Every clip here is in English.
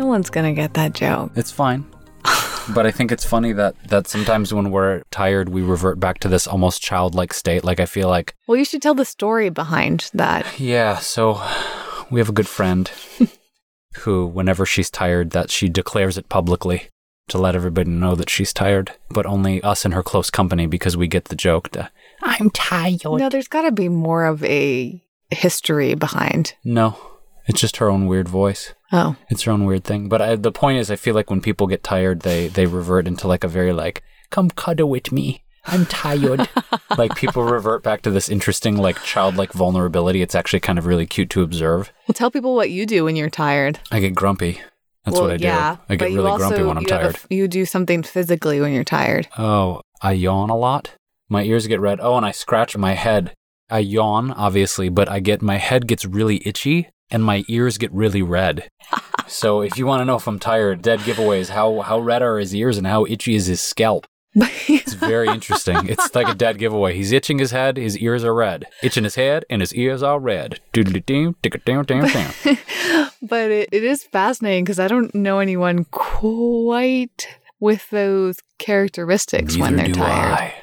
No one's gonna get that joke. It's fine. but I think it's funny that that sometimes when we're tired, we revert back to this almost childlike state. Like I feel like, Well, you should tell the story behind that. yeah. So we have a good friend who, whenever she's tired, that she declares it publicly to let everybody know that she's tired, but only us and her close company because we get the joke. To, I'm tired. No, there's got to be more of a history behind. no, it's just her own weird voice. Oh, It's her own weird thing. But I, the point is, I feel like when people get tired, they they revert into like a very like, come cuddle with me. I'm tired. like people revert back to this interesting like childlike vulnerability. It's actually kind of really cute to observe. well, tell people what you do when you're tired. I get grumpy. That's well, what I do. Yeah, I get really also- grumpy when I'm you have a tired. you do something physically when you're tired. Oh, I yawn a lot. My ears get red. Oh, and I scratch my head. I yawn, obviously, but I get my head gets really itchy and my ears get really red. so if you want to know if I'm tired, dead giveaways. How how red are his ears and how itchy is his scalp? It's very interesting. It's like a dead giveaway. He's itching his head, his ears are red. Itching his head, and his ears are red. But it, it is fascinating because I don't know anyone quite with those characteristics when they're Neither do tired. I.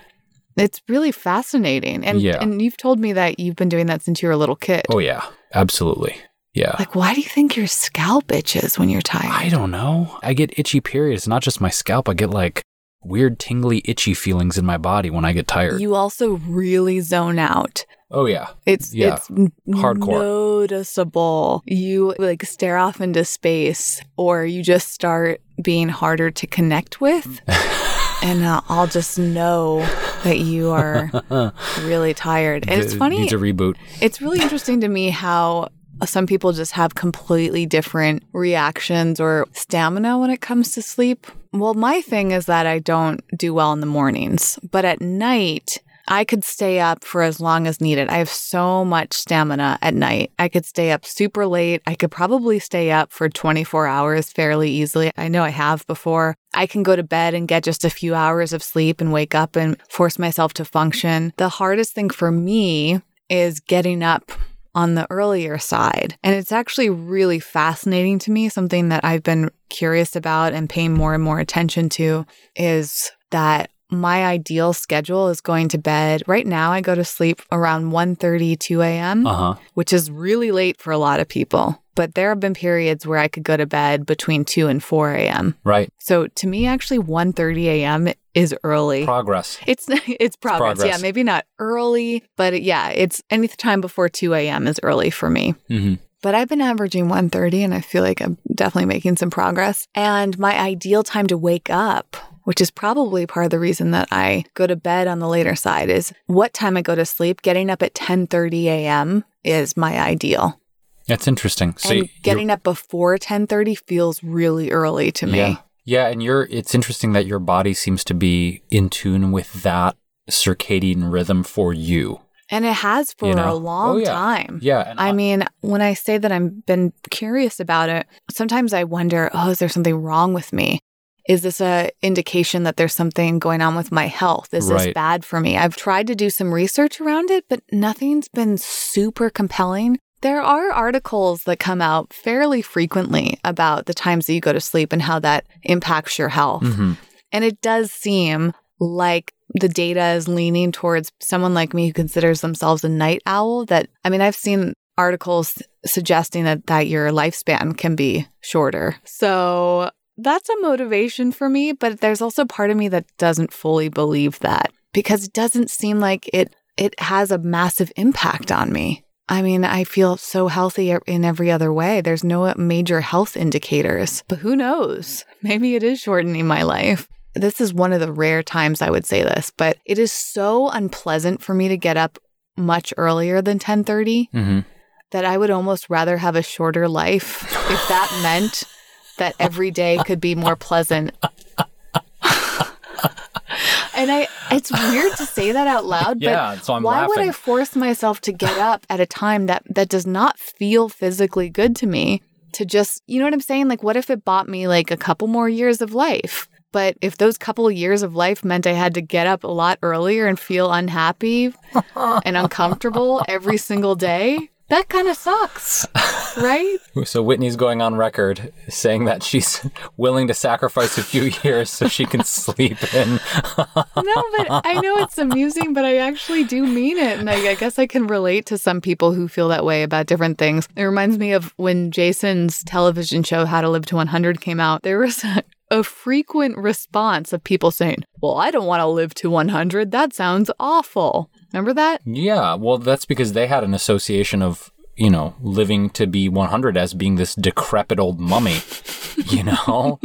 It's really fascinating. And Yeah. and you've told me that you've been doing that since you were a little kid. Oh yeah, absolutely. Yeah. Like, why do you think your scalp itches when you're tired? I don't know. I get itchy periods, not just my scalp. I get like weird tingly itchy feelings in my body when I get tired. You also really zone out. oh yeah. It's Yeah. it's Hardcore. noticeable. You like stare off into space, or you just start being harder to connect with, and uh, I'll just know that you are really tired. And it's funny. Needs a reboot. It's really interesting to me how some people just have completely different reactions or stamina when it comes to sleep. Well, my thing is that I don't do well in the mornings, but at night, I could stay up for as long as needed. I have so much stamina at night. I could stay up super late. I could probably stay up for 24 hours fairly easily. I know I have before. I can go to bed and get just a few hours of sleep and wake up and force myself to function. The hardest thing for me is getting up on the earlier side. And it's actually really fascinating to me. Something that I've been curious about and paying more and more attention to is that my ideal schedule is going to bed. Right now I go to sleep around 1:30 2 a.m., Uh huh. which is really late for a lot of people. But there have been periods where I could go to bed between 2 and 4 a.m. Right. So to me actually 1:30 a.m. is early. Progress. It's it's progress. progress. Yeah, maybe not early, but yeah, it's any time before 2 a.m. is early for me. hmm But I've been averaging 1:30 and I feel like I'm definitely making some progress. And my ideal time to wake up, which is probably part of the reason that I go to bed on the later side, is what time I go to sleep. Getting up at 10:30 a.m. is my ideal. That's interesting. So and getting up before 10:30 feels really early to me. Yeah. Yeah, and you're it's interesting that your body seems to be in tune with that circadian rhythm for you. And it has for You know? a long Oh, yeah. time. Yeah, and I mean, when I say that I've been curious about it, sometimes I wonder, oh, is there something wrong with me? Is this a indication that there's something going on with my health? Is this bad for me? I've tried to do some research around it, but nothing's been super compelling. There are articles that come out fairly frequently about the times that you go to sleep and how that impacts your health. Mhm. And it does seem like the data is leaning towards someone like me who considers themselves a night owl. That, I mean, I've seen articles suggesting that, that your lifespan can be shorter. So that's a motivation for me. But there's also part of me that doesn't fully believe that because it doesn't seem like it, it has a massive impact on me. I mean, I feel so healthy in every other way. There's no major health indicators, but who knows? Maybe it is shortening my life. This is one of the rare times I would say this, but it is so unpleasant for me to get up much earlier than 10:30 Mhm. that I would almost rather have a shorter life if that meant that every day could be more pleasant. And I it's weird to say that out loud, Yeah, but so I'm why would I force myself to get up at a time that that does not feel physically good to me to just, you know what I'm saying? Like what if it bought me like a couple more years of life? But if those couple of years of life meant I had to get up a lot earlier and feel unhappy and uncomfortable every single day, that kind of sucks. Right? So Whitney's going on record saying that she's willing to sacrifice a few years so she can sleep in. No, but I know it's amusing, but I actually do mean it. And I, I guess I can relate to some people who feel that way about different things. It reminds me of when Jason's television show, How to Live to 100, came out. There was a, a frequent response of people saying, Well, I don't want to live to 100. That sounds awful. Remember that? Yeah, well, that's because they had an association of, you know, living to be 100 as being this decrepit old mummy, you know?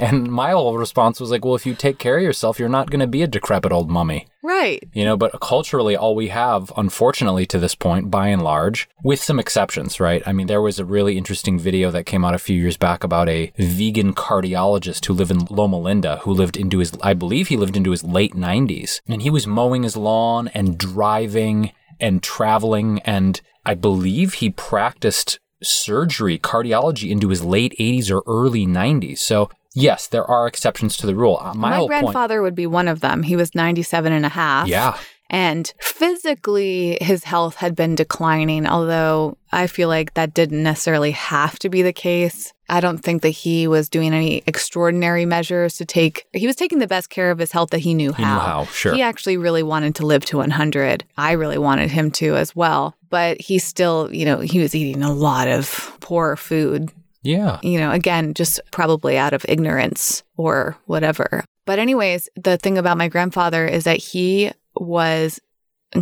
and my whole response was like, well, if you take care of yourself, you're not going to be a decrepit old mummy. Right. You know, but culturally, all we have, unfortunately, to this point, by and large, with some exceptions, right? I mean, there was a really interesting video that came out a few years back about a vegan cardiologist who lived in Loma Linda, who lived into his, I believe he lived into his late 90s. And he was mowing his lawn and driving and traveling. And I believe he practiced surgery, cardiology into his late 80s or early 90s. So, yes, there are exceptions to the rule. Uh, My, My, whole point. grandfather would be one of them. He was 97 and a half. Yeah. And physically, his health had been declining, although I feel like that didn't necessarily have to be the case. I don't think that he was doing any extraordinary measures to take, he was taking the best care of his health that he knew He knew how. how, sure. He actually really wanted to live to 100. I really wanted him to as well. But he still, you know, he was eating a lot of poor food Yeah. you know, again, just probably out of ignorance or whatever. But, anyways, the thing about my grandfather is that he was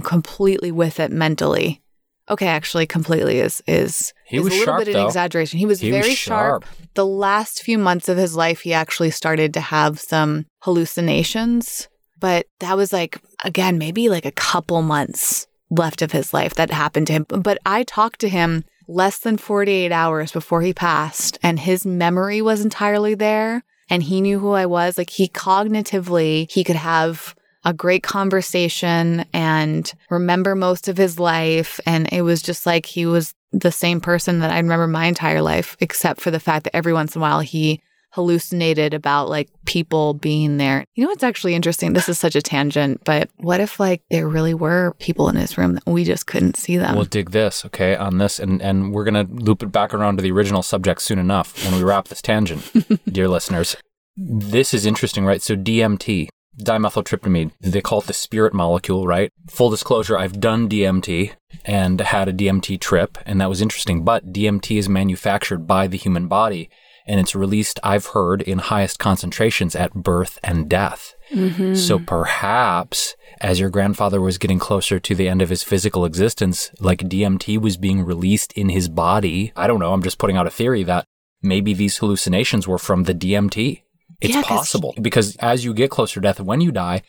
completely with it mentally. Okay, actually, completely is is He is was a little sharp, bit of an exaggeration. He was He was very sharp. The last few months of his life, he actually started to have some hallucinations, but that was like again maybe like a couple months left of his life that happened to him. But I talked to him less than 48 hours before he passed, and his memory was entirely there. And he knew who I was. Like he cognitively, he could have a great conversation and remember most of his life. And it was just like he was the same person that I remember my entire life, except for the fact that every once in a while he hallucinated about like people being there. You know what's actually interesting? This is such a tangent, but what if like there really were people in his room that we just couldn't see them? We'll dig this, okay, on this, and, and we're going to loop it back around to the original subject soon enough when we wrap this tangent, dear listeners. This is interesting, right? So, DMT, dimethyltryptamine, they call it the spirit molecule, right? Full disclosure, I've done DMT and had a DMT trip, and that was interesting. But DMT is manufactured by the human body, and it's released, I've heard, in highest concentrations at birth and death. Mm-hmm. So perhaps as your grandfather was getting closer to the end of his physical existence, like DMT was being released in his body. I don't know. I'm just putting out a theory that maybe these hallucinations were from the DMT. It's Yeah, possible because as you get closer to death, when you die,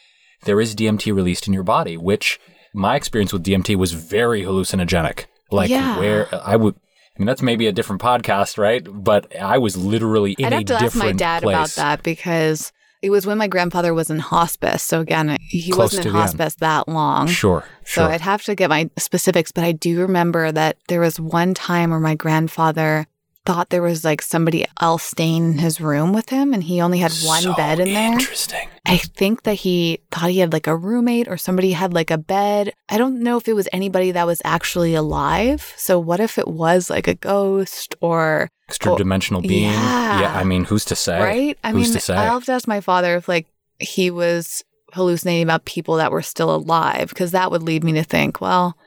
there is DMT released in your body, which my experience with DMT was very hallucinogenic. Like Yeah. where I would. I mean, that's maybe a different podcast, right? But I was literally in I'd a have to ask different my dad place. about that because it was when my grandfather was in hospice. So again, he Close wasn't in hospice that long. Sure, So sure. I'd have to get my specifics, but I do remember that there was one time where my grandfather thought there was like somebody else staying in his room with him and he only had one So bed in there. Interesting. I think that he thought he had like a roommate or somebody had like a bed. I don't know if it was anybody that was actually alive. So what if it was like a ghost or extra dimensional oh, being. yeah. I mean, who's to say? right? I who's mean, to say? I'll have to ask my father if like he was hallucinating about people that were still alive because that would lead me to think, well,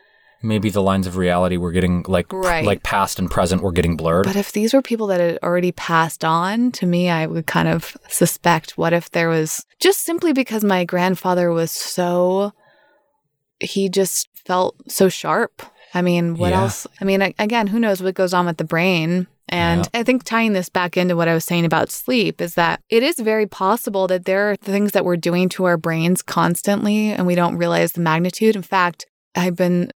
Maybe the lines of reality were getting like Right. like past and present were getting blurred. But if these were people that had already passed on, to me, I would kind of suspect what if there was just simply because my grandfather was so, he just felt so sharp. I mean, what Yeah. else? I mean, again, who knows what goes on with the brain? And I think tying this back into what I was saying about sleep is that it is very possible that there are things that we're doing to our brains constantly and we don't realize the magnitude. In fact, I've been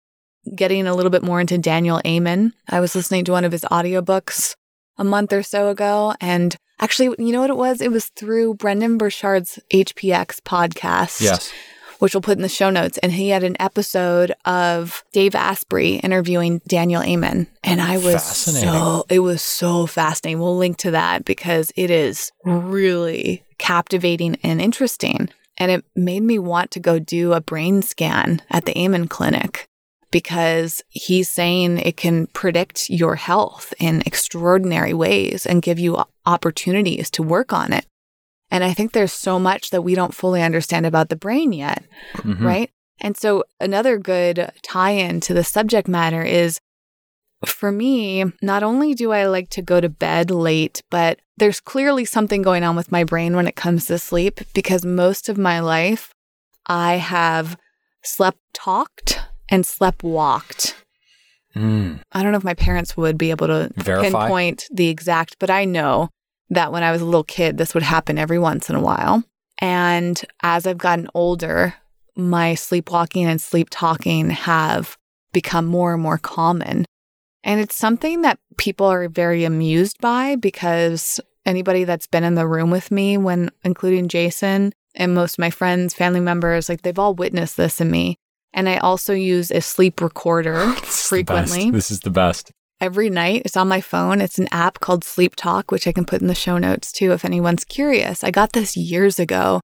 getting a little bit more into Daniel Amen. I was listening to one of his audiobooks a month or so ago. And actually, you know what it was? It was through Brendon Burchard's HPX podcast. Yes. Which we'll put in the show notes. And he had an episode of Dave Asprey interviewing Daniel Amen. And I was so, it was so fascinating. We'll link to that because it is really captivating and interesting. And it made me want to go do a brain scan at the Amen Clinic because he's saying it can predict your health in extraordinary ways and give you opportunities to work on it. And I think there's so much that we don't fully understand about the brain yet, Mhm. right? And so another good tie in to the subject matter is for me, not only do I like to go to bed late, but there's clearly something going on with my brain when it comes to sleep because most of my life I have slept talked and slept walked. Mm. I don't know if my parents would be able to Verify? pinpoint the exact, but I know that when I was a little kid, this would happen every once in a while. And as I've gotten older, my sleepwalking and sleep talking have become more and more common. And it's something that people are very amused by because anybody that's been in the room with me, when including Jason and most of my friends, family members, like they've all witnessed this in me. And I also use a sleep recorder This is the best. frequently This is the best. every night. It's on my phone. It's an app called Sleep Talk, which I can put in the show notes too if anyone's curious. I got this years ago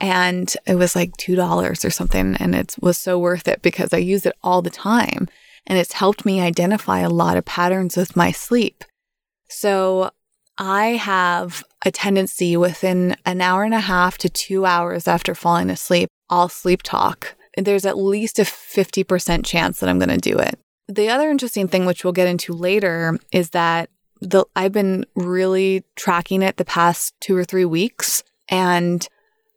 and it was like $2 or something. And it was so worth it because I use it all the time. And it's helped me identify a lot of patterns with my sleep. So I have a tendency within an hour and a half to two hours after falling asleep, I'll sleep talk. There's at least a 50% chance that I'm going to do it. The other interesting thing, which we'll get into later, is that the I've been really tracking it the past two or three weeks, and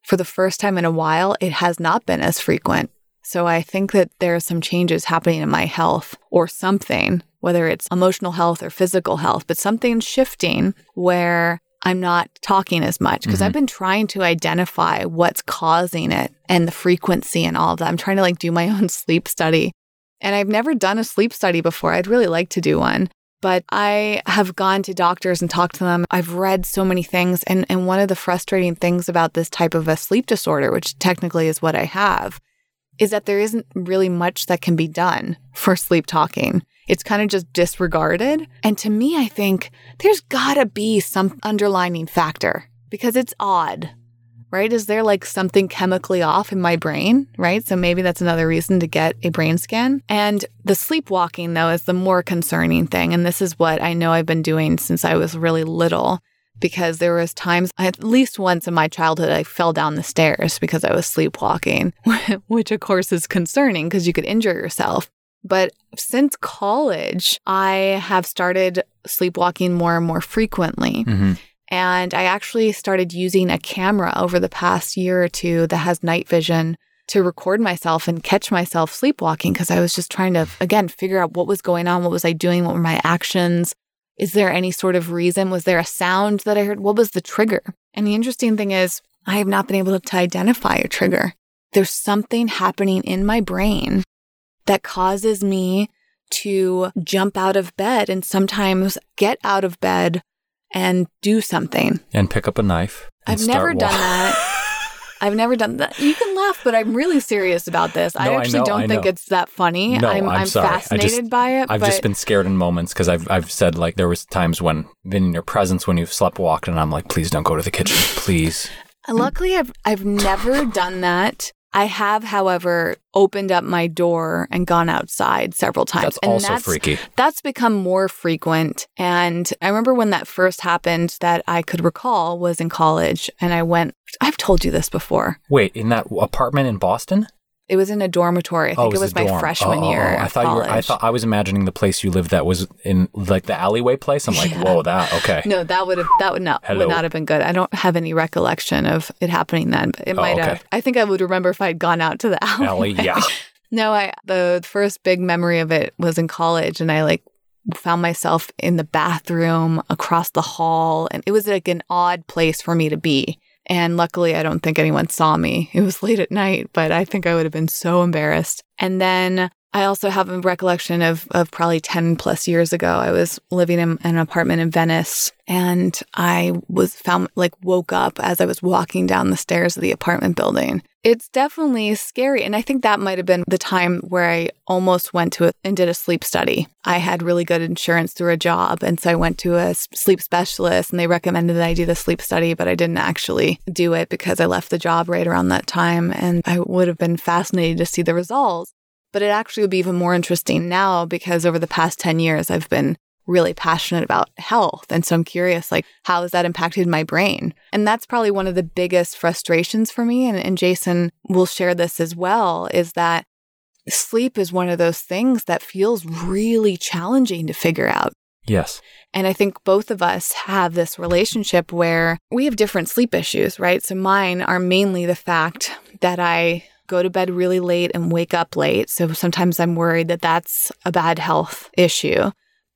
for the first time in a while, it has not been as frequent. So I think that there are some changes happening in my health or something, whether it's emotional health or physical health, but something's shifting where I'm not talking as much because I've mm-hmm. been trying to identify what's causing it and the frequency and all of that. I'm trying to like do my own sleep study. And I've never done a sleep study before. I'd really like to do one. But I have gone to doctors and talked to them. I've read so many things. And, and one of the frustrating things about this type of a sleep disorder, which technically is what I have, is that there isn't really much that can be done for sleep talking. It's kind of just disregarded. And to me, I think there's gotta be some underlining factor because it's odd, right? Is there like something chemically off in my brain, right? So maybe that's another reason to get a brain scan. And the sleepwalking, though, is the more concerning thing. And this is what I know I've been doing since I was really little because there was times at least once in my childhood I fell down the stairs because I was sleepwalking, which of course is concerning because you could injure yourself. But since college, I have started sleepwalking more and more frequently. Mhm. And I actually started using a camera over the past year or two that has night vision to record myself and catch myself sleepwalking because I was just trying to, again, figure out what was going on. What was I doing? What were my actions? Is there any sort of reason? Was there a sound that I heard? What was the trigger? And the interesting thing is, I have not been able to identify a trigger. There's something happening in my brain that causes me to jump out of bed and sometimes get out of bed and do something. And pick up a knife. and I've never start done that. I've never done that. You can laugh, but I'm really serious about this. I No, I actually know, don't I think it's that funny. No, I'm, I'm sorry. I just- fascinated by it. I've but just been scared in moments because I've I've said like there was times when been in your presence when you've slept walked and I'm like please don't go to the kitchen please luckily I've I've never done that. I have, however, opened up my door and gone outside several times. that's and also that's, freaky That's become more frequent. And I remember when that first happened that I could recall was in college. And I went, I've told you this before. wait in that apartment in Boston It was in a dormitory. I oh, think oh it was my dorm. freshman Oh, oh, year. oh, I thought you were, I thought I was imagining the place you lived that was in like the alleyway place I'm like Yeah. whoa that okay No, that would have that would not Hello. would not have been good. I don't have any recollection of it happening then, but it Oh, might okay. have. I think I would remember if I'd gone out to the alley. alley yeah No, I the first big memory of it was in college and I like found myself in the bathroom across the hall and it was like an odd place for me to be. And luckily I don't think anyone saw me. It was late at night, but I think I would have been so embarrassed. And then I also have a recollection of, of probably 10 plus years ago. I was living in an apartment in Venice and I was found like woke up as I was walking down the stairs of the apartment building. It's definitely scary. And I think that might have been the time where I almost went to it and did a sleep study. I had really good insurance through a job. And so I went to a sleep specialist and they recommended that I do the sleep study, but I didn't actually do it because I left the job right around that time. And I would have been fascinated to see the results. But it actually would be even more interesting now because over the past 10 years, I've been really passionate about health. And so I'm curious, like, how has that impacted my brain? And that's probably one of the biggest frustrations for me. And, and Jason will share this as well is that sleep is one of those things that feels really challenging to figure out. Yes. And I think both of us have this relationship where we have different sleep issues, right? So mine are mainly the fact that I go to bed really late and wake up late. So sometimes I'm worried that that's a bad health issue.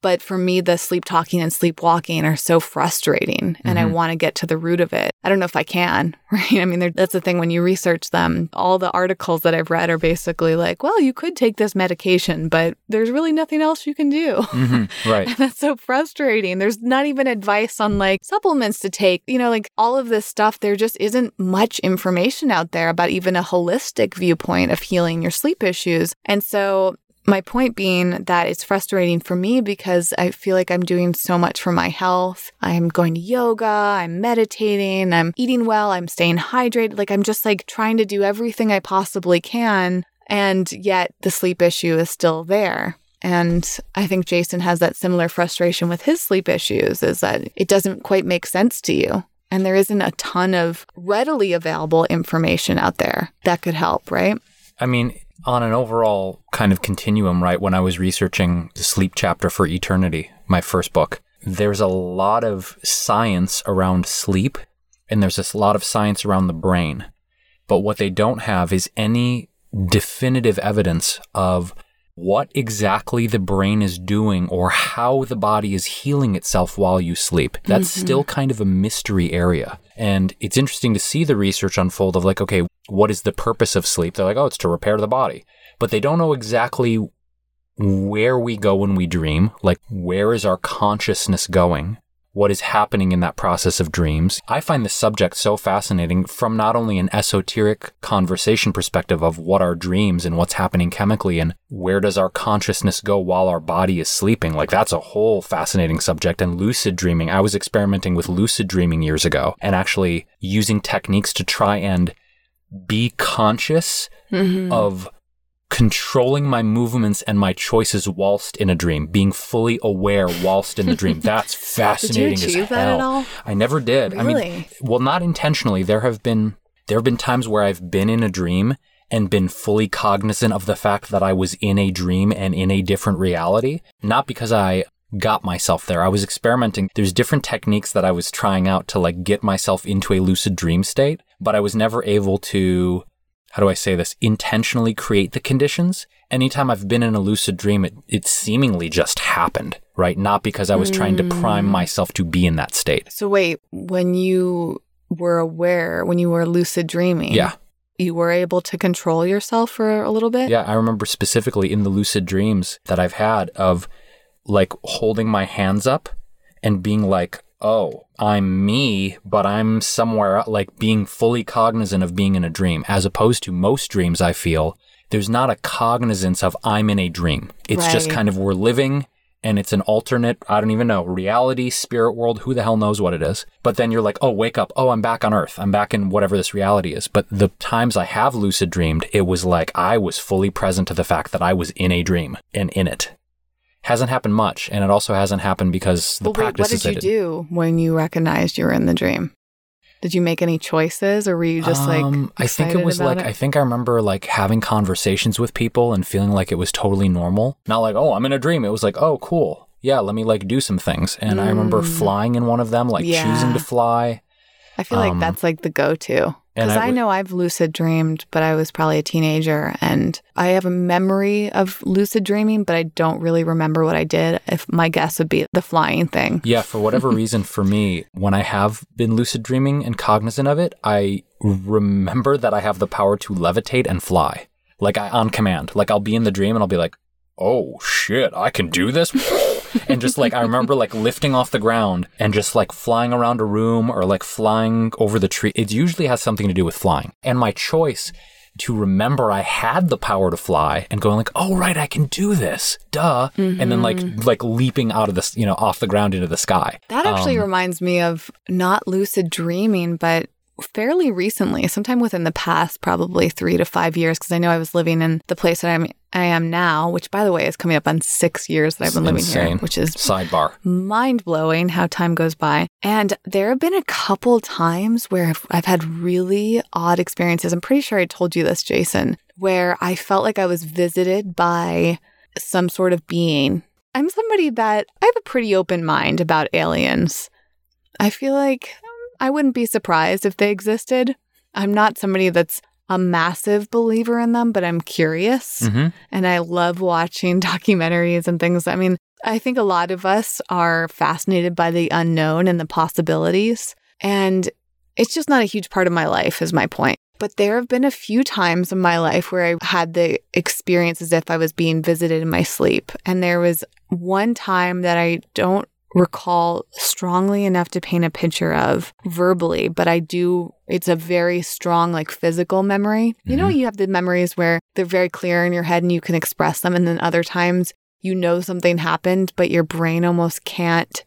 But for me, the sleep talking and sleepwalking are so frustrating, and mm-hmm. I want to get to the root of it. I don't know if I can, right? I mean, that's the thing when you research them, all the articles that I've read are basically like, well, you could take this medication, but there's really nothing else you can do. Mm-hmm. Right. and that's so frustrating. There's not even advice on like supplements to take, you know, like all of this stuff. There just isn't much information out there about even a holistic viewpoint of healing your sleep issues. And so my point being that it's frustrating for me because I feel like I'm doing so much for my health. I'm going to yoga, I'm meditating, I'm eating well, I'm staying hydrated. Like I'm just like trying to do everything I possibly can. And yet the sleep issue is still there. And I think Jason has that similar frustration with his sleep issues is that it doesn't quite make sense to you. And there isn't a ton of readily available information out there that could help, right? I mean, on an overall kind of continuum, right? When I was researching the sleep chapter for Eaternity, my first book, there's a lot of science around sleep and there's a lot of science around the brain. But what they don't have is any definitive evidence of what exactly the brain is doing or how the body is healing itself while you sleep. That's mm-hmm. still kind of a mystery area. And it's interesting to see the research unfold of like, okay, what is the purpose of sleep? They're like, oh, it's to repair the body. But they don't know exactly where we go when we dream. Like, where is our consciousness going? What is happening in that process of dreams. I find the subject so fascinating from not only an esoteric conversation perspective of what are dreams and what's happening chemically and where does our consciousness go while our body is sleeping. Like that's a whole fascinating subject and lucid dreaming. I was experimenting with lucid dreaming years ago and actually using techniques to try and be conscious mm-hmm. of controlling my movements and my choices whilst in a dream, being fully aware whilst in the dream. That's fascinating did you as hell. I never did. Really? I mean, well, not intentionally. There have been there have been times where I've been in a dream and been fully cognizant of the fact that I was in a dream and in a different reality, not because I got myself there. I was experimenting. There's different techniques that I was trying out to like get myself into a lucid dream state, but I was never able to how do I say this, intentionally create the conditions. Anytime I've been in a lucid dream, it, it seemingly just happened, right? Not because I was mm. trying to prime hmm. myself to be in that state. So, wait, when you were aware, when you were lucid dreaming, yeah. You were able to control yourself for a little bit? Yeah, I remember specifically in the lucid dreams that I've had of like holding my hands up and being like, oh, I'm me, but I'm somewhere like being fully cognizant of being in a dream, as opposed to most dreams I feel there's not a cognizance of I'm in a dream. It's right. just kind of we're living and it's an alternate, I don't even know, reality, spirit world, who the hell knows what it is. But then you're like, oh, wake up. Oh, I'm back on Earth. I'm back in whatever this reality is. But the times I have lucid dreamed, it was like I was fully present to the fact that I was in a dream and in it hasn't happened much, and it also hasn't happened because the well, practices. What did you do when you recognized you were in the dream? Did you make any choices, or were you just like? Um, I think it was like it? I think I remember like having conversations with people and feeling like it was totally normal. Not like oh I'm in a dream. It was like oh cool yeah let me like do some things. And mm. I remember mm. flying in one of them, like yeah. choosing to fly. I feel um, like that's like the go-to. Because I, I, know I've lucid dreamed, but I was probably a teenager and I have a memory of lucid dreaming, but I don't really remember what I did. If my guess would be the flying thing. Yeah, for whatever reason, for me, when I have been lucid dreaming and cognizant of it, I remember that I have the power to levitate and fly. like I, on command. Like I'll be in the dream and I'll be like, "Oh shit, I can do this." And just like I remember like lifting off the ground and just like flying around a room or like flying over the tree. It usually has something to do with flying. And my choice to remember I had the power to fly and going like, "Oh right, I can do this." Duh. And then like like leaping out of this, you know, off the ground into the sky. That actually Um, reminds me of not lucid dreaming, but fairly recently, sometime within the past probably three to five years, because I know I was living in the place that I'm I am now, which by the way is coming up on six years that I've been living here, insane. which is sidebar. mind blowing how time goes by. And there have been a couple times where I've, I've had really odd experiences. I'm pretty sure I told you this, Jason, where I felt like I was visited by some sort of being. I'm somebody that I have a pretty open mind about aliens. I feel like I wouldn't be surprised if they existed. I'm not somebody that's a massive believer in them, but I'm curious hmm and I love watching documentaries and things. I mean, I think a lot of us are fascinated by the unknown and the possibilities. And it's just not a huge part of my life, is my point. But there have been a few times in my life where I had the experience as if I was being visited in my sleep. And there was one time that I don't recall strongly enough to paint a picture of verbally, but I do. It's a very strong, like physical memory. You know, mm-hmm. you have the memories where they're very clear in your head and you can express them. And then other times you know something happened, but your brain almost can't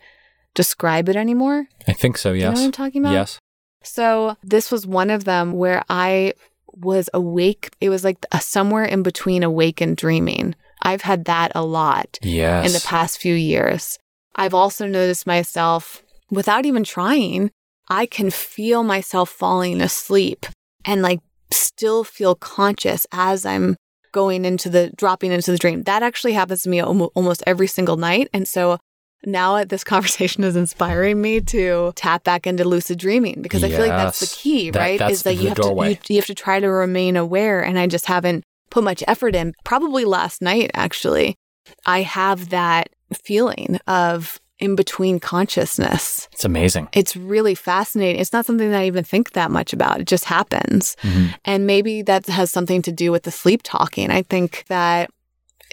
describe it anymore. I think so. Yes. You know what I'm talking about? Yes. So this was one of them where I was awake. It was like a, somewhere in between awake and dreaming. I've had that a lot Yes. in the past few years. I've also noticed myself without even trying, I can feel myself falling asleep and like still feel conscious as I'm going into the dropping into the dream. That actually happens to me almost every single night. And so now this conversation is inspiring me to tap back into lucid dreaming because I feel like that's the key, That- right? is that you have doorway. to you, you have to try to remain aware and I just haven't put much effort in. Probably last night actually. I have that feeling of in between consciousness. It's amazing. It's really fascinating. It's not something that I even think that much about. It just happens. Mhm. And maybe that has something to do with the sleep talking. I think that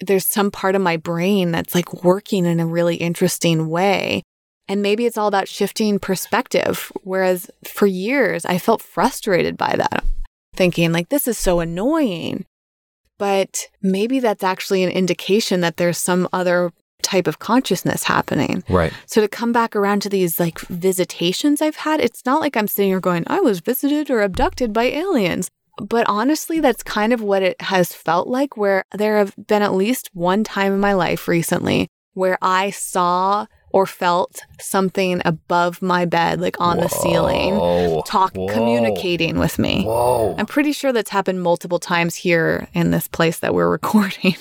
there's some part of my brain that's like working in a really interesting way. And maybe it's all about shifting perspective. Whereas for years, I felt frustrated by that, thinking like, this is so annoying. But maybe that's actually an indication that there's some other type of consciousness happening. Right. So to come back around to these like visitations I've had, it's not like I'm sitting here going, I was visited or abducted by aliens. But honestly, that's kind of what it has felt like, where there have been at least one time in my life recently where I saw or felt something above my bed, like on the ceiling, talk, Whoa. communicating with me. Whoa. I'm pretty sure that's happened multiple times here in this place that we're recording.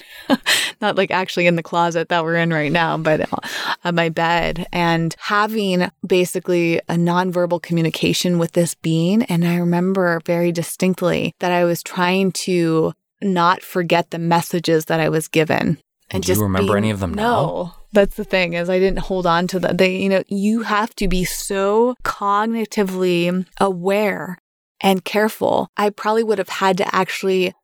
Not like actually in the closet that we're in right now, but uh, on my bed and having basically a nonverbal communication with this being. And I remember very distinctly that I was trying to not forget the messages that I was given. And Do you remember being- any of them now? No. That's the thing is I didn't hold on to that. They, you know, you have to be so cognitively aware and careful. I probably would have had to actually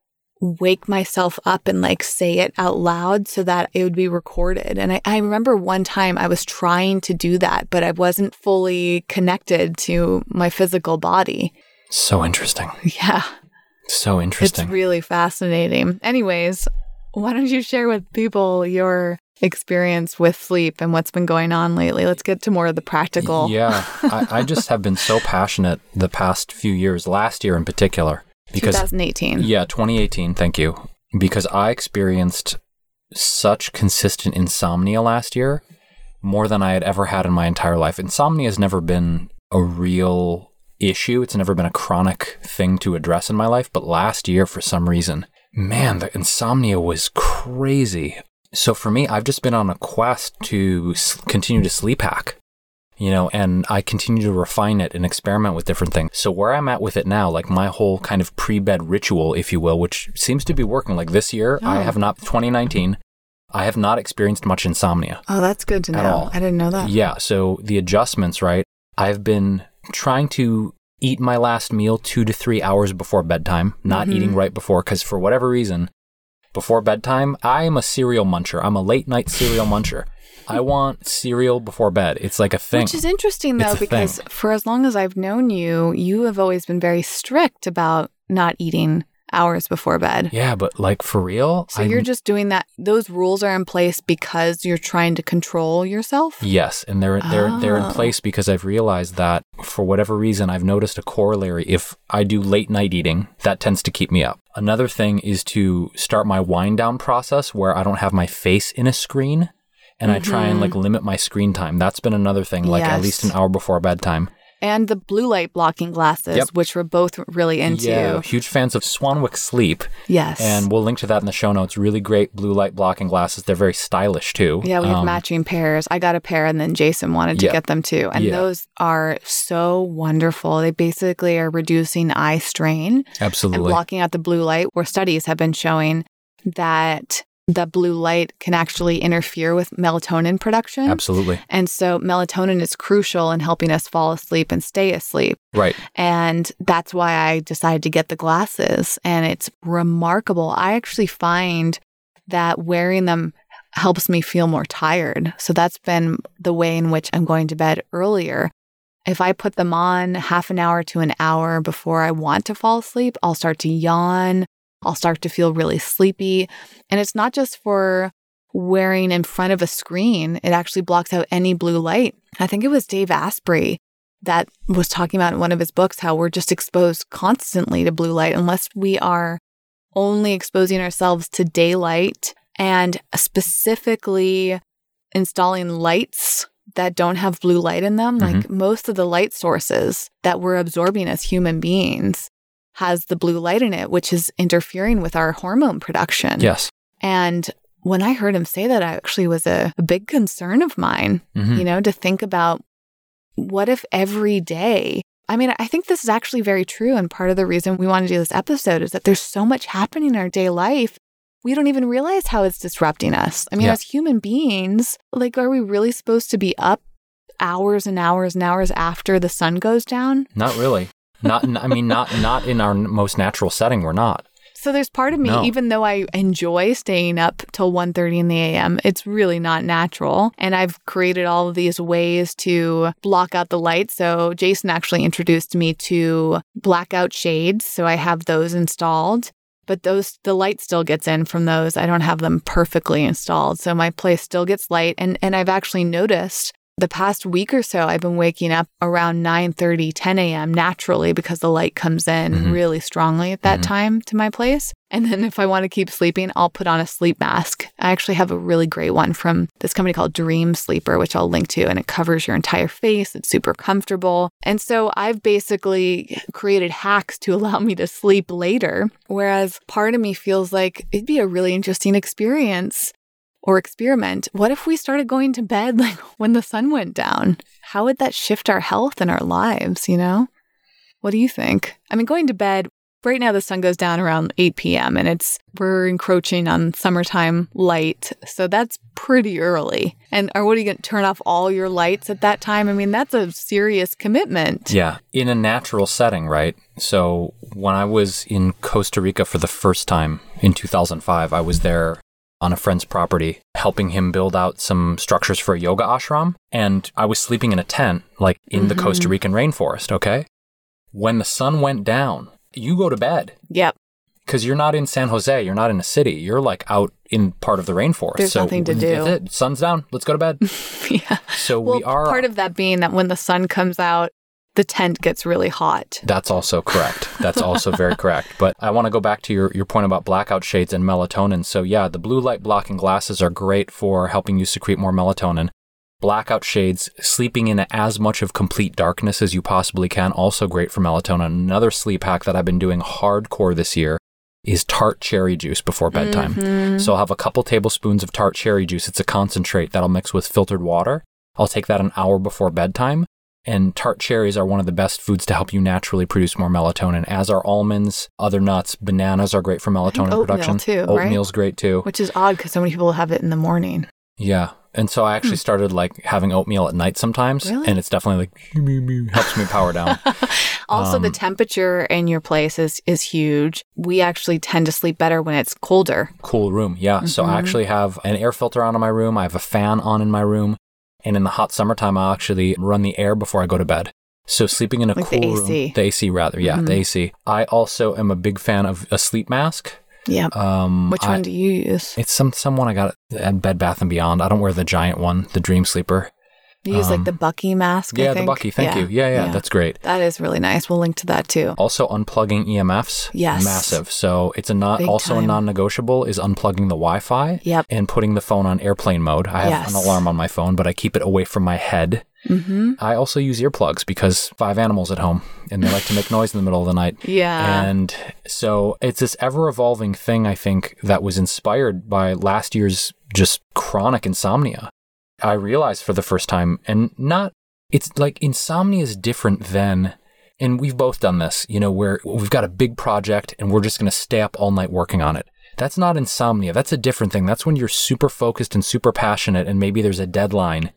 wake myself up and like say it out loud so that it would be recorded. And I, I remember one time I was trying to do that, but I wasn't fully connected to my physical body. So interesting. Yeah. So interesting. It's really fascinating. Anyways, why don't you share with people your experience with sleep and what's been going on lately? Let's get to more of the practical. Yeah, I, I just have been so passionate the past few years, last year in particular, because 2018. yeah, 2018. Thank you, because I experienced such consistent insomnia last year, more than I had ever had in my entire life. Insomnia has never been a real issue. It's never been a chronic thing to address in my life, but last year, for some reason, man, the insomnia was crazy. So for me, I've just been on a quest to continue to sleep hack you know, and I continue to refine it and experiment with different things. So where I'm at with it now, like my whole kind of pre-bed ritual, if you will, which seems to be working. Like this year, I Oh. have not 2019, I have not experienced much insomnia. Oh, that's good to know. All. I didn't know that. Yeah, so the adjustments, right? I've been trying to eat my last meal two to three hours before bedtime, not mm-hmm. eating right before, because for whatever reason, before bedtime, I am a cereal muncher. I'm a late night cereal muncher. I want cereal before bed. It's like a thing. Which is interesting though, because thing. for as long as I've known you, you have always been very strict about not eating hours before bed. yeah, but like for real, So I- you're just doing that. Those rules are in place because you're trying to control yourself. Yes, and they're they're they're in Oh. place because I've realized that for whatever reason I've noticed a corollary if I do late night eating, that tends to keep me up. Another thing is to start my wind down process where I don't have my face in a screen and I try and like mm-hmm. limit my screen time. That's been another thing like at least an hour before bedtime. And the blue light blocking glasses, Yep. which we're both really into. Yeah, huge fans of Swanwick Sleep Yes. and we'll link to that in the show notes. Really great blue light blocking glasses. They're very stylish too. yeah, we have Um, matching pairs. I got a pair and then Jason wanted to Yeah. get them too. And Yeah. those are so wonderful. They basically are reducing eye strain Absolutely. and Absolutely. blocking out the blue light, where studies have been showing that the blue light can actually interfere with melatonin production. Absolutely. And so melatonin is crucial in helping us fall asleep and stay asleep. Right. And that's why I decided to get the glasses. And it's remarkable. I actually find that wearing them helps me feel more tired. So that's been the way in which I'm going to bed earlier. If I put them on half an hour to an hour before I want to fall asleep, I'll start to yawn. I'll start to feel really sleepy. And it's not just for wearing in front of a screen, it actually blocks out any blue light. I think it was Dave Asprey that was talking about in one of his books how we're just exposed constantly to blue light unless we are only exposing ourselves to daylight and specifically installing lights that don't have blue light in them mm-hmm. like most of the light sources that we're absorbing as human beings has the blue light in it which is interfering with our hormone production Yes. and when i heard him say that I actually was a, a big concern of mine Mhm. you know, to think about what if every day. I mean, I think this is actually very true. And part of the reason we want to do this episode is that there's so much happening in our day life. We don't even realize how it's disrupting us. I mean, Yeah. as human beings, like, are we really supposed to be up hours and hours and hours after the sun goes down? Not really. Not. I mean, not not in our most natural setting. We're not. So there's part of me, No. even though I enjoy staying up till 1.30 in the a.m., it's really not natural. And I've created all of these ways to block out the light. So Jason actually introduced me to blackout shades. So I have those installed. But those the light still gets in from those. I don't have them perfectly installed. So my place still gets light. And and I've actually noticed the past week or so I've been waking up around 9:30, 10 a.m. naturally because the light comes in Mhm. really strongly at that Mhm. time to my place. And then if I want to keep sleeping, I'll put on a sleep mask. I actually have a really great one from this company called Dream Sleeper, which I'll link to, and it covers your entire face. It's super comfortable. And so I've basically created hacks to allow me to sleep later. Whereas part of me feels like it'd be a really interesting experience or experiment. What if we started going to bed like when the sun went down? How would that shift our health and our lives, you know? What do you think? I mean, going to bed right now the sun goes down around 8 p.m. and it's we're encroaching on summertime light. So that's pretty early. And are what are you going to turn off all your lights at that time? I mean, that's a serious commitment. Yeah, in a natural setting, right? So when I was in Costa Rica for the first time in 2005, I was there on a friend's property helping him build out some structures for a yoga ashram. And I was sleeping in a tent, like in the Costa mm-hmm. Rican rainforest, okay? When the sun went down, you go to bed Yep. because you're not in San Jose, you're not in a city, you're like out in part of the rainforest. There's so nothing to that's do. it. Sun's down, let's go to bed. yeah. So Well, we are part of that being that when the sun comes out, the tent gets really hot. That's also correct. That's also very correct. But I want to go back to your, your point about blackout shades and melatonin. So, yeah, the blue light blocking glasses are great for helping you secrete more melatonin. Blackout shades, sleeping in as much of complete darkness as you possibly can, also great for melatonin. Another sleep hack that I've been doing hardcore this year is tart cherry juice before bedtime. Mm-hmm. So I'll have a couple tablespoons of tart cherry juice. It's a concentrate that'll mix with filtered water. I'll take that an hour before bedtime. And tart cherries are one of the best foods to help you naturally produce more melatonin, as are almonds, other nuts. Bananas are great for melatonin oatmeal production. too, right? Oatmeal's great too. Which is odd because so many people have it in the morning. Yeah. And so I actually started like having oatmeal at night sometimes. Hmm. Really? And it's definitely like helps me power down. Also, the Um, temperature in your place is is huge. We actually tend to sleep better when it's colder. cool room. Yeah. So Mm-hmm. I actually have an air filter on in my room. I have a fan on in my room. And in the hot summertime, I'll actually run the air before I go to bed. So sleeping in a Like the cool AC. room, the AC rather, yeah, Mhm. the AC. I also am a big fan of a sleep mask. Yeah. Um, Which I- one do you use? It's some someone I got at Bed Bath and Beyond. I don't wear the giant one, the Dream Sleeper. You use like um, the Bucky mask. Yeah, the? Bucky. Thank you. Yeah, yeah, that's great. that is really nice. We'll link to that too. Also, unplugging EMFs. Yes. Massive. So it's a not Big also a non-negotiable is unplugging the Wi-Fi. Yep. And putting the phone on airplane mode. I have Yes. an alarm on my phone, but I keep it away from my head. Mm-hmm. I also use earplugs because five animals at home and they like to make noise in the middle of the night. Yeah. And so it's this ever evolving thing, I think, that was inspired by last year's just chronic insomnia. I realized for the first time, and not, it's like insomnia is different than, and we've both done this, you know, where we've got a big project and we're just going to stay up all night working on it. That's not insomnia. That's a different thing. That's when you're super focused and super passionate, and maybe there's a deadline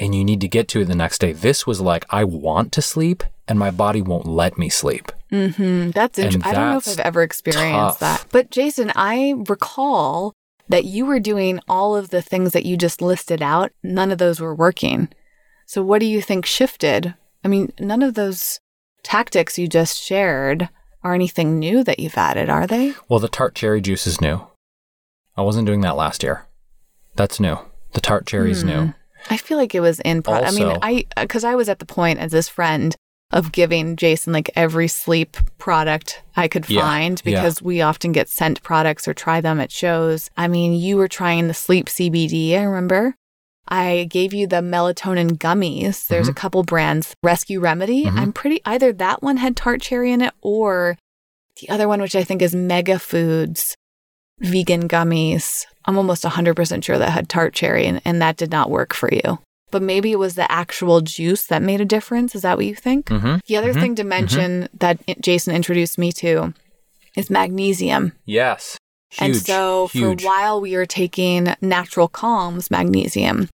and you need to get to it the next day. This was like, I want to sleep and my body won't let me sleep. Mm-hmm. That's interesting. I don't know if I've ever experienced tough. that. But Jason, I recall that you were doing all of the things that you just listed out. None of those were working. So what do you think shifted? I mean, none of those tactics you just shared are anything new that you've added, are they? Well, the tart cherry juice is new. I wasn't doing that last year. That's new. The tart cherry is Hmm. new. I feel like it was in. Pro- I mean, I because I was at the point as this friend of giving Jason like every sleep product I could Yeah, find yeah. because we often get sent products or try them at shows. I mean, you were trying the sleep CBD. I remember. I gave you the melatonin gummies. There's a couple brands, Rescue Remedy. Mhm. I'm pretty either that one had tart cherry in it or the other one, which I think is Mega Foods vegan gummies. I'm almost 100% sure that had tart cherry and, and that did not work for you. But maybe it was the actual juice that made a difference. Is that what you think? Mm-hmm. The other Mhm. thing to mention that Jason introduced me to is magnesium. Yes. Huge. and so huge. for a while we were taking Natural Calms magnesium.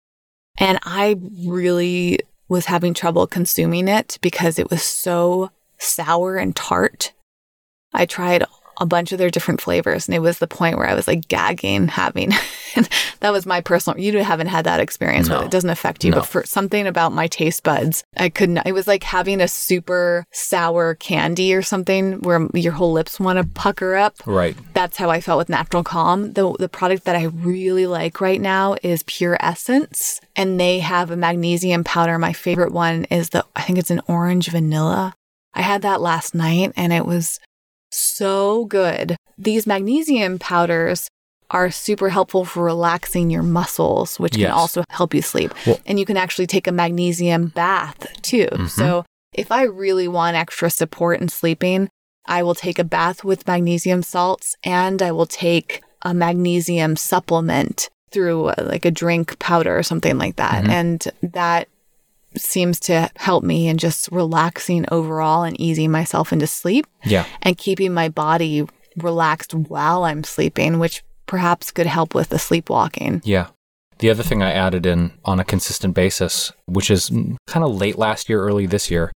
And I really was having trouble consuming it because it was so sour and tart. I tried a bunch of their different flavors and it was the point where I was like gagging having that was my personal you haven't had that experience with No. it. It doesn't affect you No. but for something about my taste buds I couldn't it was like having a super sour candy or something where your whole lips want to pucker up Right. that's how I felt with Natural Calm. The the product that I really like right now is Pure Essence, and they have a magnesium powder. My favorite one is the I think it's an orange vanilla. I had that last night and it was so good. These magnesium powders are super helpful for relaxing your muscles, which Yes. can also help you sleep. Well- and you can actually take a magnesium bath too. Mhm. So if I really want extra support in sleeping, I will take a bath with magnesium salts and I will take a magnesium supplement through uh, like a drink powder or something like that. Mhm. And that seems to help me in just relaxing overall and easing myself into sleep Yeah. and keeping my body relaxed while I'm sleeping, which perhaps could help with the sleepwalking. Yeah. The other thing I added in on a consistent basis, which is kind of late last year, early this year,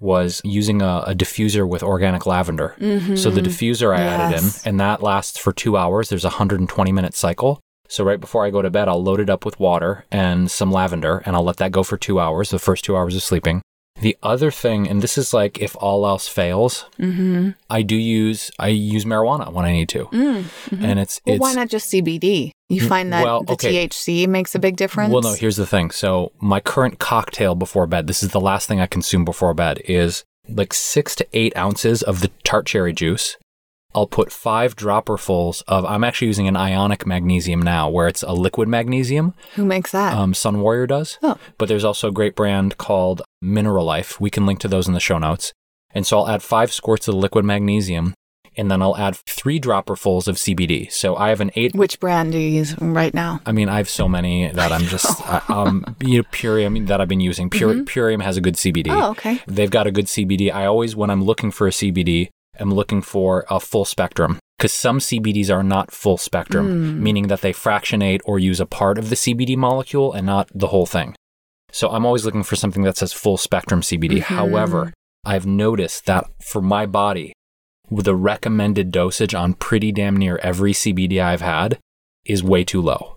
was using a, a diffuser with organic lavender. So the mm-hmm. diffuser I added in, and that lasts for two hours. There's a 120 minute cycle. So right before I go to bed, I'll load it up with water and some lavender, and I'll let that go for two hours, the first two hours of sleeping. The other thing, and this is like if all else fails, Mm-hmm. I do use I use marijuana when I need to, Mm. and it's Well, it's why not just CBD? You Mm, find that well, the okay. THC makes a big difference? Well, no, here's the thing. So, my current cocktail before bed, this is the last thing I consume before bed, is like six to eight ounces of the tart cherry juice. I'll put five dropperfuls of, I'm actually using an ionic magnesium now, where it's a liquid magnesium. Who makes that? Um, Sun Warrior does. Oh. But there's also a great brand called Mineral Life. We can link to those in the show notes. And so I'll add five squirts of the liquid magnesium, and then I'll add three dropperfuls of CBD. So I have an eight Which brand do you use right now? I mean, I have so many that I'm just, I, um, you know, Purium that I've been using. Pure, Purium has a good CBD. Mm-hmm. Oh, okay. They've got a good CBD. I always, when I'm looking for a CBD, I'm looking for a full spectrum because some CBDs are not full spectrum, hmm. meaning that they fractionate or use a part of the CBD molecule and not the whole thing. So I'm always looking for something that says full spectrum CBD. Mm-hmm. However, I've noticed that for my body, the recommended dosage on pretty damn near every CBD I've had is way too low.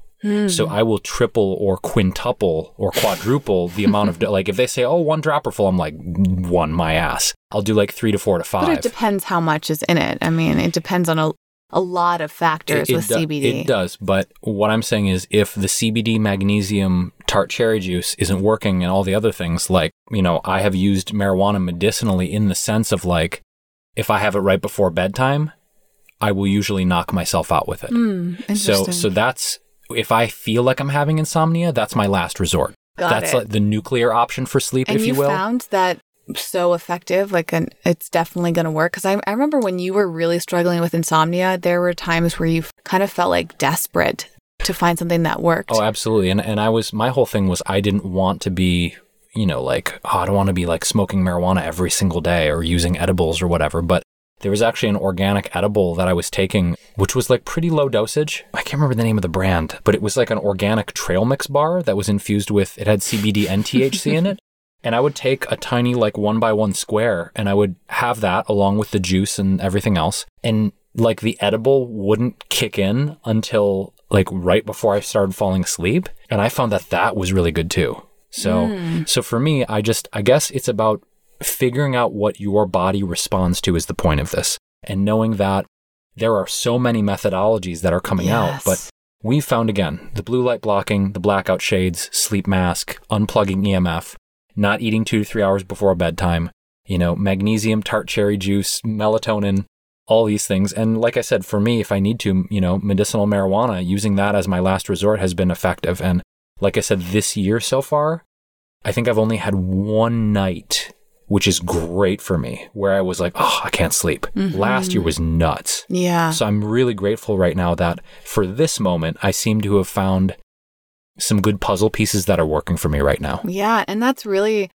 So I will triple or quintuple or quadruple the amount of do- like if they say oh one dropper full I'm like one my ass. I'll do like 3 to 4 to 5. But it depends how much is in it. I mean, it depends on a, a lot of factors with do- CBD. It does, but what I'm saying is if the CBD magnesium tart cherry juice isn't working and all the other things, like, you know, I have used marijuana medicinally in the sense of like, if I have it right before bedtime, I will usually knock myself out with it. Hmm, so, so that's, if I feel like I'm having insomnia, that's my last resort. Got that's it. like the nuclear option for sleep, and if you, you will. found that so effective like an, it's definitely going to work because I, I remember when you were really struggling with insomnia there were times where you kind of felt like desperate to find something that worked Oh, absolutely. And and I was my whole thing was I didn't want to be, you know, like oh, I don't want to be like smoking marijuana every single day or using edibles or whatever. But there was actually an organic edible that I was taking, which was like pretty low dosage. I can't remember the name of the brand, but it was like an organic trail mix bar that was infused with it had CBD and THC in it. And I would take a tiny like one by one square and I would have that along with the juice and everything else. And like the edible wouldn't kick in until like right before I started falling asleep. And I found that that was really good too. So, hmm. so for me, I just, I guess it's about figuring out what your body responds to is the point of this and knowing that there are so many methodologies that are coming out, but we found again the blue light blocking, the blackout shades, sleep mask, unplugging EMF, not eating two to three hours before bedtime, you know, magnesium, tart cherry juice, melatonin, all these things. And like I said, for me, if I need to, you know, medicinal marijuana, using that as my last resort has been effective. And like I said, this year so far, I think I've only had one night, which is great for me, where I was like, oh, I can't sleep. Mm-hmm. Last year was nuts. yeah So I'm really grateful right now that for this moment, I seem to have found some good puzzle pieces that are working for me right now. Yeah, and that's really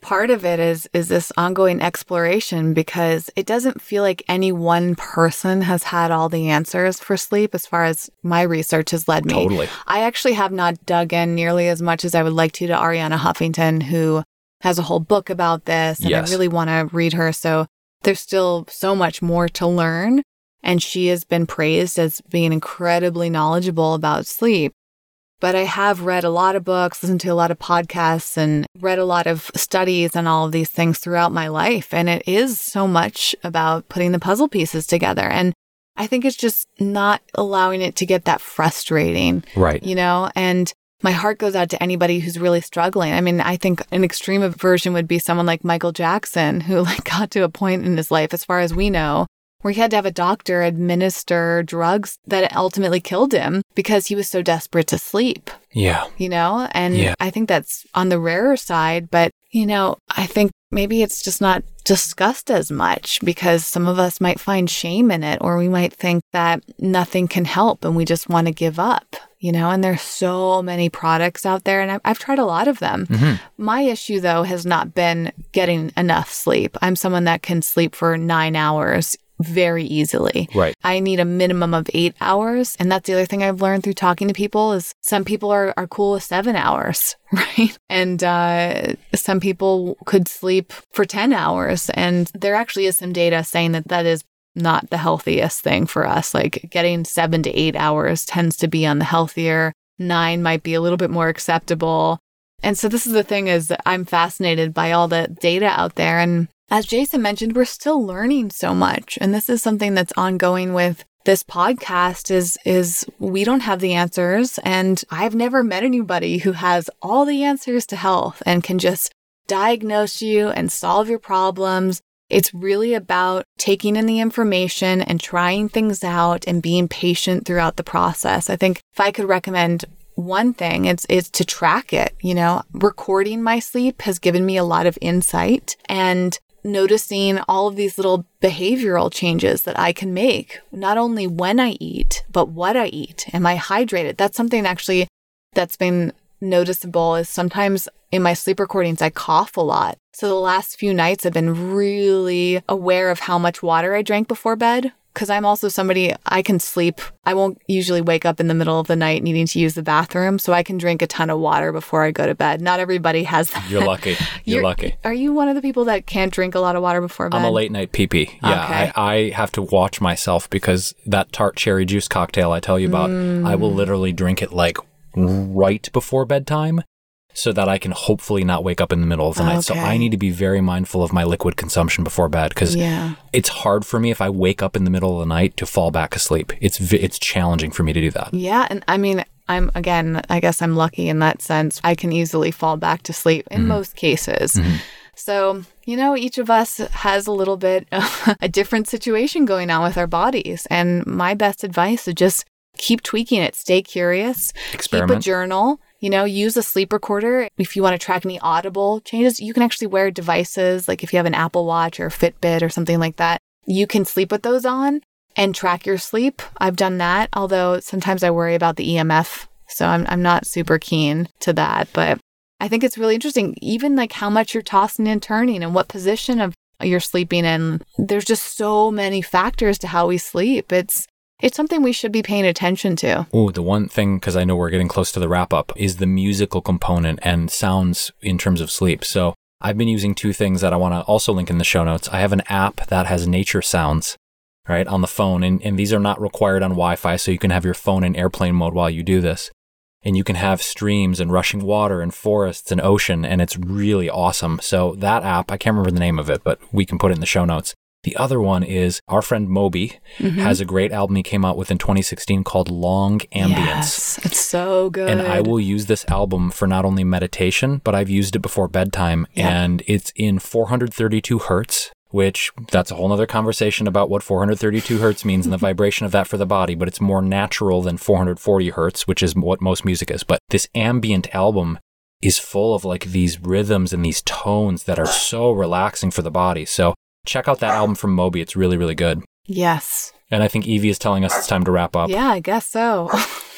part of it is is this ongoing exploration because it doesn't feel like any one person has had all the answers for sleep as far as my research has led me. Totally. I actually have not dug in nearly as much as I would like to to Arianna Huffington who has a whole book about this and Yes. I really want to read her so there's still so much more to learn and she has been praised as being incredibly knowledgeable about sleep. But I have read a lot of books, listened to a lot of podcasts, and read a lot of studies on all of these things throughout my life. And it is so much about putting the puzzle pieces together. And I think it's just not allowing it to get that frustrating, Right. you know? And my heart goes out to anybody who's really struggling. I mean, I think an extreme version would be someone like Michael Jackson, who like got to a point in his life, as far as we know, where he had to have a doctor administer drugs that ultimately killed him because he was so desperate to sleep, Yeah. you know? And Yeah. I think that's on the rarer side, but, you know, I think maybe it's just not discussed as much because some of us might find shame in it or we might think that nothing can help and we just want to give up. You know, and there's so many products out there, and I've, I've tried a lot of them. Mm-hmm. My issue, though, has not been getting enough sleep. I'm someone that can sleep for nine hours very easily. Right. I need a minimum of eight hours. And that's the other thing I've learned through talking to people is some people are, are cool with seven hours, right? And uh, some people could sleep for 10 hours. And there actually is some data saying that that is not the healthiest thing for us. Like getting seven to eight hours tends to be on the healthier. Nine might be a little bit more acceptable. And so this is the thing is I'm fascinated by all the data out there. And as Jason mentioned, we're still learning so much. And this is something that's ongoing with this podcast is is we don't have the answers and I've never met anybody who has all the answers to health and can just diagnose you and solve your problems. It's really about taking in the information and trying things out and being patient throughout the process. I think if I could recommend one thing it's it's to track it you know recording my sleep has given me a lot of insight and noticing all of these little behavioral changes that I can make not only when I eat but what I eat. Am I hydrated? That's something actually that's been noticeable is sometimes in my sleep recordings I cough a lot. So the last few nights I've been really aware of how much water I drank before bed because I'm also somebody I can sleep. I won't usually wake up in the middle of the night needing to use the bathroom, so I can drink a ton of water before I go to bed. Not everybody has that. You're lucky. You're, lucky. Are you one of the people that can't drink a lot of water before bed? I'm a late night pee pee. Yeah, Okay. I, I have to watch myself because that tart cherry juice cocktail I tell you about, I will mm. literally drink it like right before bedtime so that I can hopefully not wake up in the middle of the night. So I need to be very mindful of my liquid consumption before bed because Yeah. it's hard for me if I wake up in the middle of the night to fall back asleep. It's it's challenging for me to do that. Yeah, and I mean, I'm again, I guess I'm lucky in that sense. I can easily fall back to sleep in mm-hmm. most cases. Mm-hmm. So, you know, each of us has a little bit of a different situation going on with our bodies. And my best advice is just keep tweaking it, stay curious, Experiment. keep a journal. You know, use a sleep recorder. If you want to track any audible changes, you can actually wear devices like if you have an Apple Watch or Fitbit or something like that. You can sleep with those on and track your sleep. I've done that, although sometimes I worry about the EMF. So I'm, I'm not super keen to that. But I think it's really interesting, even like how much you're tossing and turning and what position of you're sleeping in. There's just so many factors to how we sleep. It's it's something we should be paying attention to. Oh, the one thing, because I know we're getting close to the wrap up, is the musical component and sounds in terms of sleep. So I've been using two things that I want to also link in the show notes. I have an app that has nature sounds, right, on the phone, and, and these are not required on Wi Fi, so you can have your phone in airplane mode while you do this. And you can have streams and rushing water and forests and ocean, and it's really awesome. So that app, I can't remember the name of it, but we can put it in the show notes. The other one is our friend Moby mm-hmm. has a great album he came out with in 2016 called Long Ambients. Yes, it's so good. And I will use this album for not only meditation, but I've used it before bedtime. Yeah. And it's in 432 hertz, which that's a whole nother conversation about what 432 hertz means and the vibration of that for the body, but it's more natural than 440 hertz, which is what most music is. But this ambient album is full of like these rhythms and these tones that are so relaxing for the body. So check out that album from Moby. It's really, really good. Yes. And I think Evie is telling us it's time to wrap up. Yeah, I guess so.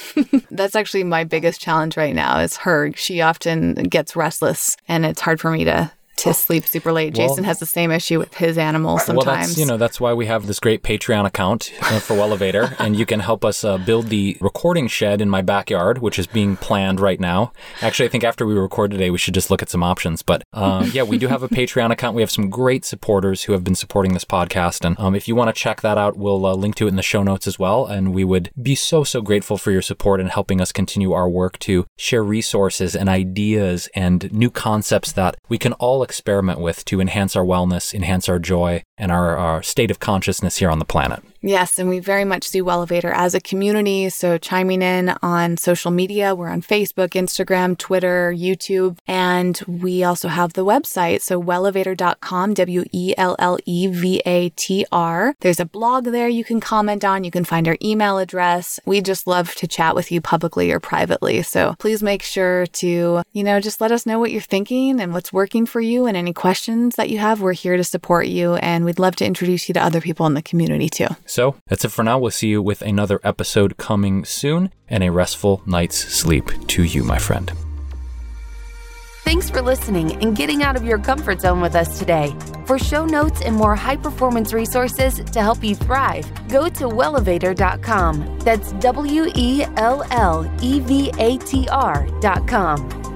That's actually my biggest challenge right now is her. She often gets restless and it's hard for me to to sleep super late. Well- Jason has the same issue with his animals sometimes. Well, that's you know that's why we have this great Patreon account uh, for Wellevator, and you can help us uh, build the recording shed in my backyard, which is being planned right now. Actually, I think after we record today, we should just look at some options. But um, yeah, we do have a Patreon account. We have some great supporters who have been supporting this podcast, and um, if you want to check that out, we'll uh, link to it in the show notes as well. And we would be so so grateful for your support in helping us continue our work to share resources and ideas and new concepts that we can all experiment with to enhance our wellness, enhance our joy, and our, our state of consciousness here on the planet. Yes, and we very much see Wellevator as a community. So chiming in on social media, we're on Facebook, Instagram, Twitter, YouTube, and we also have the website. So wellevator.com, W E L L E V A T R. There's a blog there you can comment on. You can find our email address. We just love to chat with you publicly or privately. So please make sure to, you know, just let us know what you're thinking and what's working for you and any questions that you have. We're here to support you and we'd love to introduce you to other people in the community too. So that's it for now. We'll see you with another episode coming soon, and a restful night's sleep to you, my friend. Thanks for listening and getting out of your comfort zone with us today. For show notes and more high performance resources to help you thrive, go to wellevator.com. That's W E L L E V A T R.com.